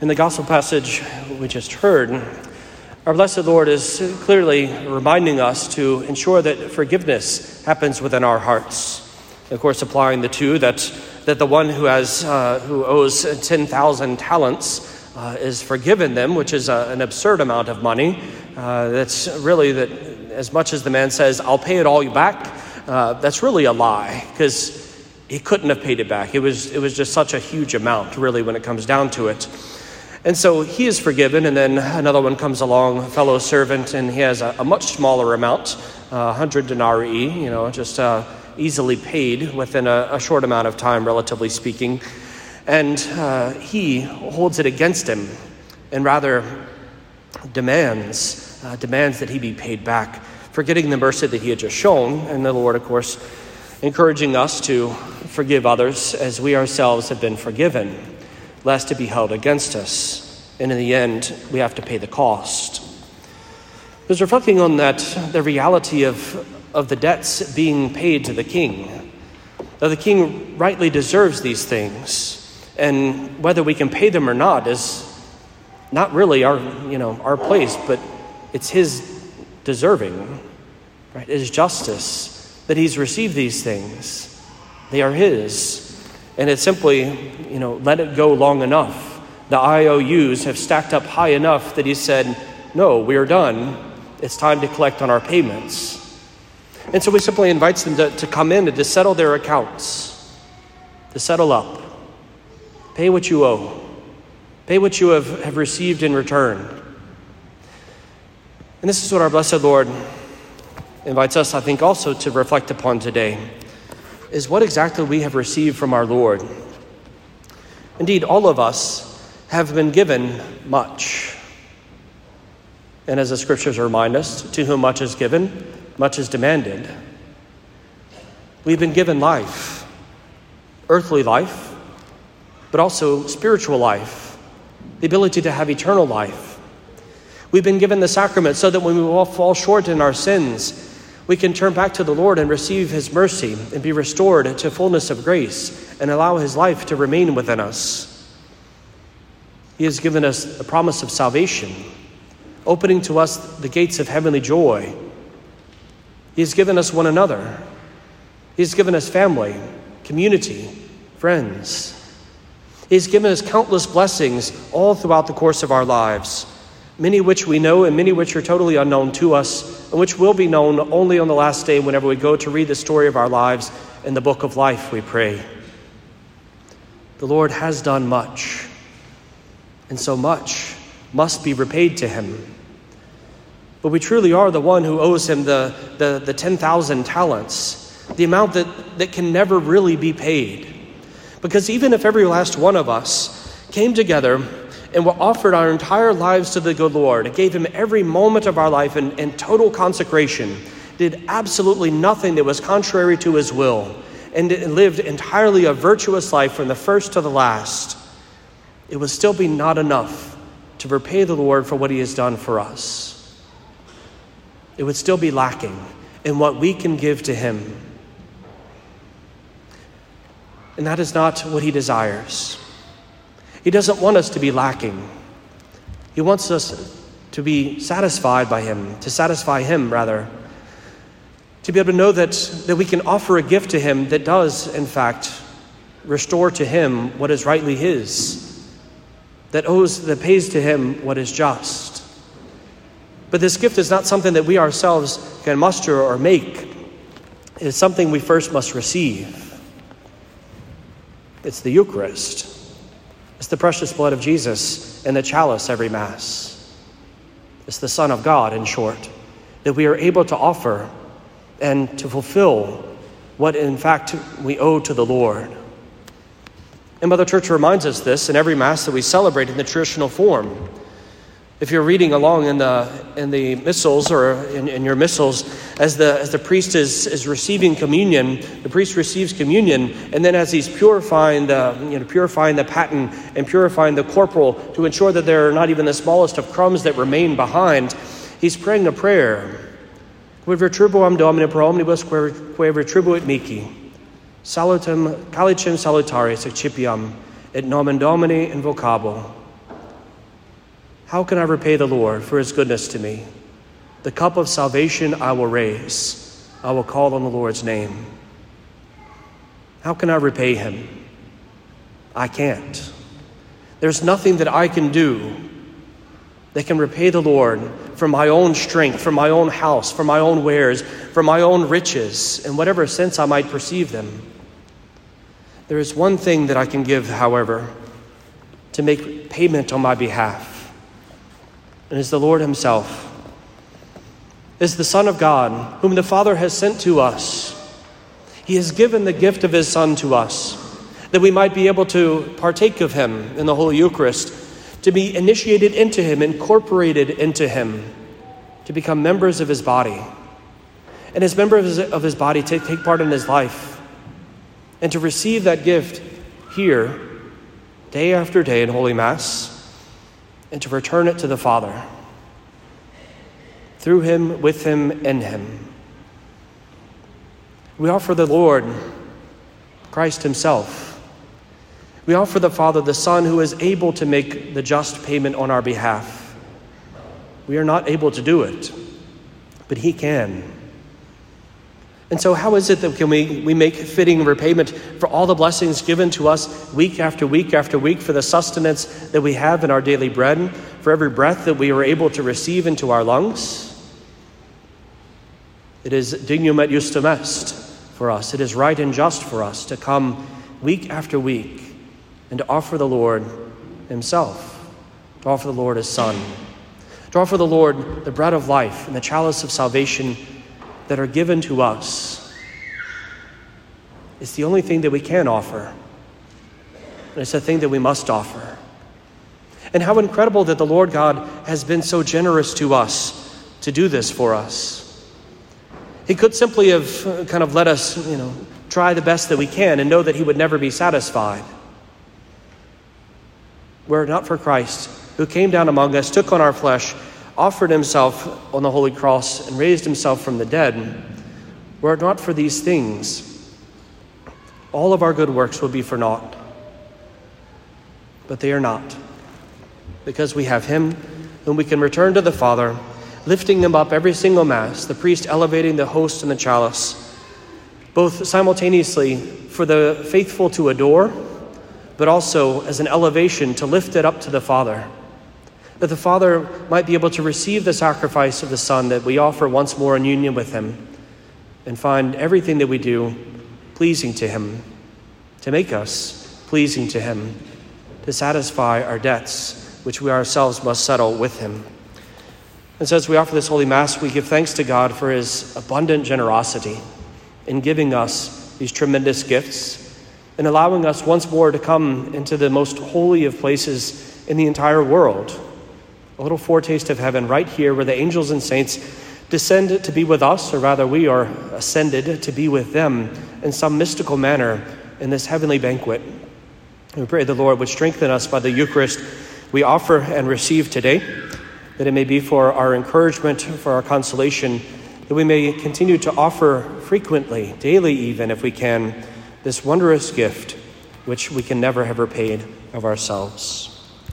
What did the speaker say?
In the gospel passage we just heard, our blessed Lord is clearly reminding us to ensure that forgiveness happens within our hearts. Of course, applying the two that, that the one who, has, uh, who owes 10,000 talents uh, is forgiven them, which is a, an absurd amount of money. Uh, that's really that, as much as the man says, I'll pay it all back, uh, that's really a lie because he couldn't have paid it back. It was, it was just such a huge amount, really, when it comes down to it. And so he is forgiven, and then another one comes along, fellow servant, and he has a, a much smaller amount, uh, 100 denarii, you know, just uh, easily paid within a, a, short amount of time, relatively speaking. And uh, he holds it against him and rather demands, uh, demands that he be paid back, forgetting the mercy that he had just shown. And the Lord, of course, encouraging us to forgive others as we ourselves have been forgiven lest it be held against us. And in the end, we have to pay the cost. I was reflecting on that, the reality of, of the debts being paid to the king. That the king rightly deserves these things, and whether we can pay them or not is not really our, you know, our place, but it's his deserving, right? It is justice that he's received these things. They are his. And it's simply, you know, let it go long enough. The IOUs have stacked up high enough that he said, no, we're done. It's time to collect on our payments. And so he simply invites them to, to come in and to settle their accounts, to settle up. Pay what you owe, pay what you have, have received in return. And this is what our blessed Lord invites us, I think, also to reflect upon today is what exactly we have received from our Lord. Indeed, all of us have been given much. And as the scriptures remind us, to whom much is given, much is demanded. We've been given life, earthly life, but also spiritual life, the ability to have eternal life. We've been given the sacrament so that when we all fall short in our sins, we can turn back to the Lord and receive His mercy and be restored to fullness of grace and allow His life to remain within us. He has given us the promise of salvation, opening to us the gates of heavenly joy. He has given us one another. He has given us family, community, friends. He has given us countless blessings all throughout the course of our lives many which we know and many which are totally unknown to us, and which will be known only on the last day whenever we go to read the story of our lives in the book of life, we pray. The Lord has done much, and so much must be repaid to him. But we truly are the one who owes him the, the, the 10,000 talents, the amount that, that can never really be paid. Because even if every last one of us came together and we offered our entire lives to the good Lord, gave Him every moment of our life in, in total consecration, did absolutely nothing that was contrary to His will, and lived entirely a virtuous life from the first to the last, it would still be not enough to repay the Lord for what He has done for us. It would still be lacking in what we can give to Him. And that is not what He desires. He doesn't want us to be lacking. He wants us to be satisfied by Him, to satisfy Him, rather. To be able to know that, that we can offer a gift to Him that does, in fact, restore to Him what is rightly His, that owes, that pays to Him what is just. But this gift is not something that we ourselves can muster or make. It is something we first must receive. It's the Eucharist. It's the precious blood of Jesus in the chalice every Mass. It's the Son of God, in short, that we are able to offer and to fulfill what, in fact, we owe to the Lord. And Mother Church reminds us this in every Mass that we celebrate in the traditional form. If you're reading along in the, in the missals or in, in, your missals, as the, as the priest is, is receiving communion, the priest receives communion, and then as he's purifying the, you know, purifying the paten and purifying the corporal to ensure that there are not even the smallest of crumbs that remain behind, he's praying a prayer. Quid retribuam Domine pro omnibus quae retribuit mihi. Salutem calicem salutaris excipiam, et nomen Domini invocabo. How can I repay the Lord for his goodness to me? The cup of salvation I will raise. I will call on the Lord's name. How can I repay him? I can't. There's nothing that I can do that can repay the Lord from my own strength, from my own house, from my own wares, from my own riches, in whatever sense I might perceive them. There is one thing that I can give, however, to make payment on my behalf and is the Lord Himself, is the Son of God, whom the Father has sent to us. He has given the gift of His Son to us, that we might be able to partake of Him in the Holy Eucharist, to be initiated into Him, incorporated into Him, to become members of His body. And as members of His body, to take part in His life, and to receive that gift here, day after day in Holy Mass and to return it to the Father. Through him, with him, in him. We offer the Lord, Christ himself. We offer the Father, the Son, who is able to make the just payment on our behalf. We are not able to do it, but he can. And so, how is it that can we, we make fitting repayment for all the blessings given to us week after week after week, for the sustenance that we have in our daily bread, for every breath that we are able to receive into our lungs? It is dignum et justum est for us. It is right and just for us to come week after week and to offer the Lord Himself, to offer the Lord His Son, to offer the Lord the bread of life and the chalice of salvation that are given to us. It's the only thing that we can offer. And it's the thing that we must offer. And how incredible that the Lord God has been so generous to us to do this for us. He could simply have uh, kind of let us, you know, try the best that we can and know that He would never be satisfied. Were it not for Christ, who came down among us, took on our flesh, offered himself on the holy cross and raised himself from the dead, were it not for these things, all of our good works would be for naught. But they are not, because we have him whom we can return to the Father, lifting him up every single Mass, the priest elevating the host and the chalice, both simultaneously for the faithful to adore, but also as an elevation to lift it up to the Father that the Father might be able to receive the sacrifice of the Son that we offer once more in union with Him and find everything that we do pleasing to Him, to make us pleasing to Him, to satisfy our debts, which we ourselves must settle with Him. And so, as we offer this Holy Mass, we give thanks to God for His abundant generosity in giving us these tremendous gifts and allowing us once more to come into the most holy of places in the entire world a little foretaste of heaven right here where the angels and saints descend to be with us, or rather, we are ascended to be with them in some mystical manner in this heavenly banquet. We pray the Lord would strengthen us by the Eucharist we offer and receive today, that it may be for our encouragement, for our consolation, that we may continue to offer frequently, daily even, if we can, this wondrous gift which we can never have repaid of ourselves.